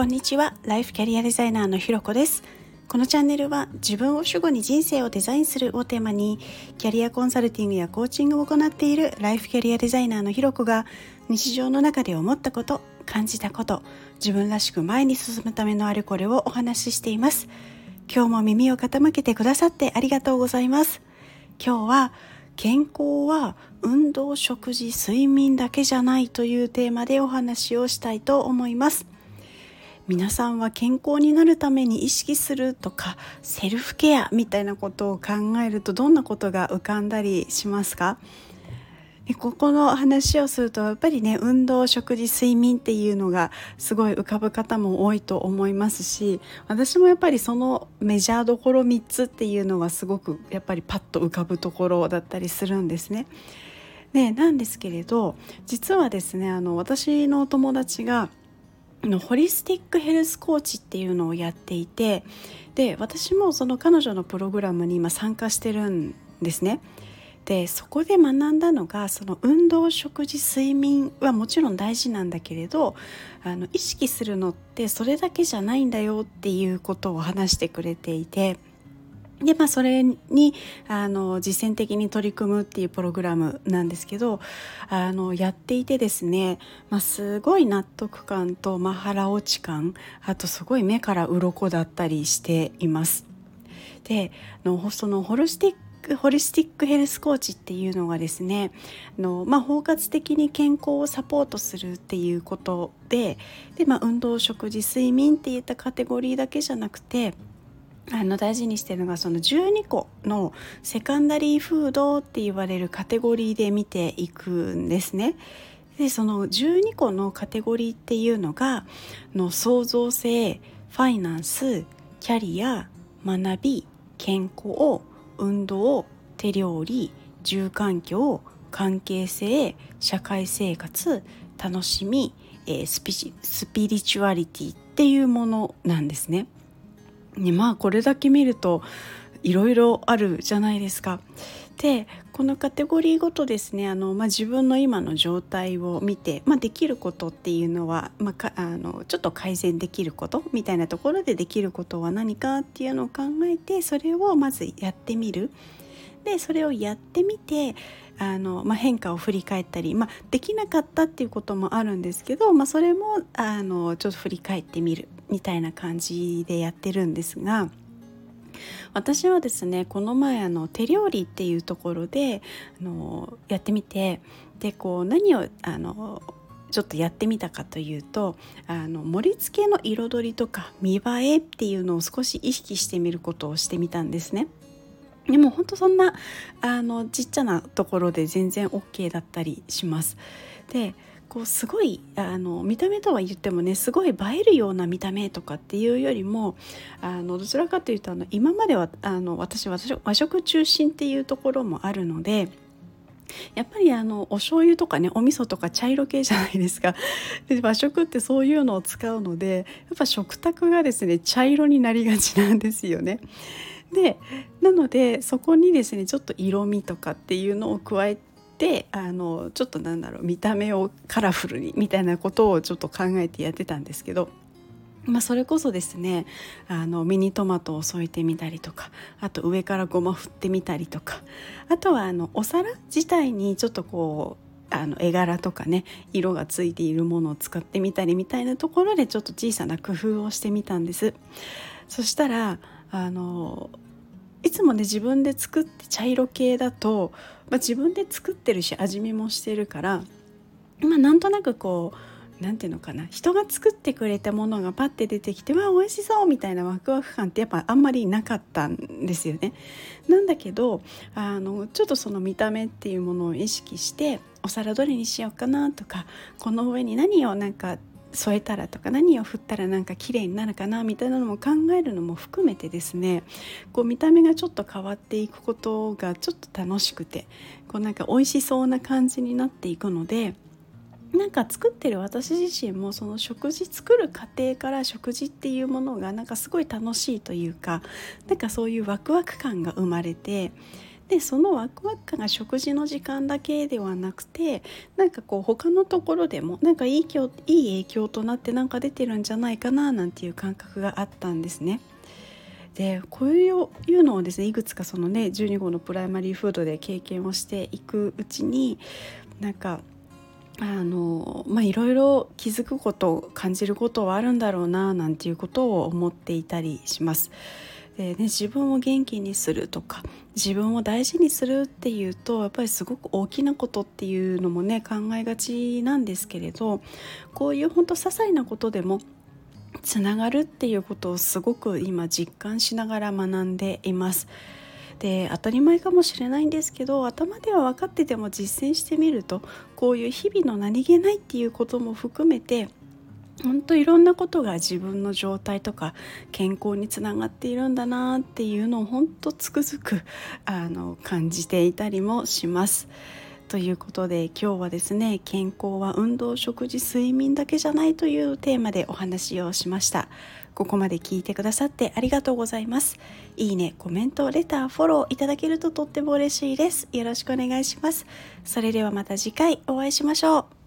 こんにちは。ライフキャリアデザイナーのひろこです。このチャンネルは自分を主語に人生をデザインするをテーマにキャリアコンサルティングやコーチングを行っているライフキャリアデザイナーのひろこが日常の中で思ったこと感じたこと自分らしく前に進むためのあれこれをお話ししています。今日も耳を傾けてくださってありがとうございます。今日は健康は運動食事睡眠だけじゃないというテーマでお話をしたいと思います。皆さんは健康になるために意識するとかセルフケアみたいなことを考えるとどんなことが浮かんだりしますか？ここの話をするとやっぱりね運動食事睡眠っていうのがすごい浮かぶ方も多いと思いますし私もやっぱりそのメジャーどころ3つっていうのはすごくやっぱりパッと浮かぶところだったりするんですね。でなんですけれど実はですねあの私の友達がのホリスティックヘルスコーチっていうのをやっていてで私もその彼女のプログラムに今参加してるんですね。でそこで学んだのがその運動食事睡眠はもちろん大事なんだけれどあの意識するのってそれだけじゃないんだよっていうことを話してくれていて。でまあ、それにあの実践的に取り組むっていうプログラムなんですけどあのやっていてですね、まあ、すごい納得感と、まあ、腹落ち感あとすごい目から鱗だったりしています。でのそのホルスティックホリスティックヘルスコーチっていうのがですねあの、まあ、包括的に健康をサポートするっていうことでで、まあ、運動食事睡眠っていったカテゴリーだけじゃなくてあの大事にしてるのがその12個のセカンダリーフードって言われるカテゴリーで見ていくんですね。でその12個のカテゴリーっていうのがの創造性ファイナンスキャリア学び健康運動手料理住環境関係性社会生活楽しみ、えー、スピスピリチュアリティっていうものなんですね。ねまあこれだけ見るといろいろあるじゃないですか。でこのカテゴリーごとですねあの、まあ、自分の今の状態を見て、まあ、できることっていうのは、まあ、あのちょっと改善できることみたいなところでできることは何かっていうのを考えてそれをまずやってみる。でそれをやってみてあの、まあ、変化を振り返ったり、まあ、できなかったっていうこともあるんですけど、まあ、それもあのちょっと振り返ってみるみたいな感じでやってるんですが。私はですねこの前あの手料理っていうところであのやってみてでこう何をあのちょっとやってみたかというとあの盛り付けの彩りとか見栄えっていうのを少し意識してみることをしてみたんですね。でも本当そんなあのちっちゃなところで全然 OK だったりします。でこうすごいあの見た目とは言ってもねすごい映えるような見た目とかっていうよりもあのどちらかというとあの今まではあの私は和食中心っていうところもあるので。やっぱりあのお醤油とかねお味噌とか茶色系じゃないですか で和食ってそういうのを使うのでやっぱ食卓がですね茶色になりがちなんですよね。でなのでそこにですねちょっと色味とかっていうのを加えであのちょっとなんだろう見た目をカラフルにみたいなことをちょっと考えてやってたんですけど。まあ、それこそですねあのミニトマトを添えてみたりとかあと上からごま振ってみたりとかあとはあのお皿自体にちょっとこうあの絵柄とかね色がついているものを使ってみたりみたいなところでちょっと小さな工夫をしてみたんですそしたらあのいつもね自分で作って茶色系だと、まあ、自分で作ってるし味見もしてるから、まあ、なんとなくこう何て言うのかな人が作ってくれたものがパッて出てきてわあ美味しそうみたいなワクワク感ってやっぱあんまりなかったんですよね。なんだけどあのちょっとその見た目っていうものを意識してお皿どれにしようかなとかこの上に何をなんか添えたらとか何を振ったらなんか綺麗になるかなみたいなのも考えるのも含めてですねこう見た目がちょっと変わっていくことがちょっと楽しくてこうなんか美味しそうな感じになっていくのでなんか作ってる私自身もその食事作る過程から食事っていうものがなんかすごい楽しいというかなんかそういうワクワク感が生まれてでそのワクワク感が食事の時間だけではなくてなんかこう他のところでもなんかいい影響となってなんか出てるんじゃないかななんていう感覚があったんですね。でこういうのをですねいくつかそのね12号のプライマリーフードで経験をしていくうちになんかあのまあいろいろ気づくこと感じることはあるんだろうななんていうことを思っていたりします。でね、自分を元気にするとか自分を大事にするっていうとやっぱりすごく大きなことっていうのもね考えがちなんですけれどこういう本当些細なことでもつながるっていうことをすごく今実感しながら学んでいます。で当たり前かもしれないんですけど頭では分かってても実践してみるとこういう日々の何気ないっていうことも含めて本当いろんなことが自分の状態とか健康につながっているんだなっていうのを本当つくづくあの感じていたりもします。ということで今日はですね健康は運動食事睡眠だけじゃないというテーマでお話をしました。ここまで聞いてくださってありがとうございます。いいねコメントレターフォローいただけるととっても嬉しいです。よろしくお願いします。それではまた次回お会いしましょう。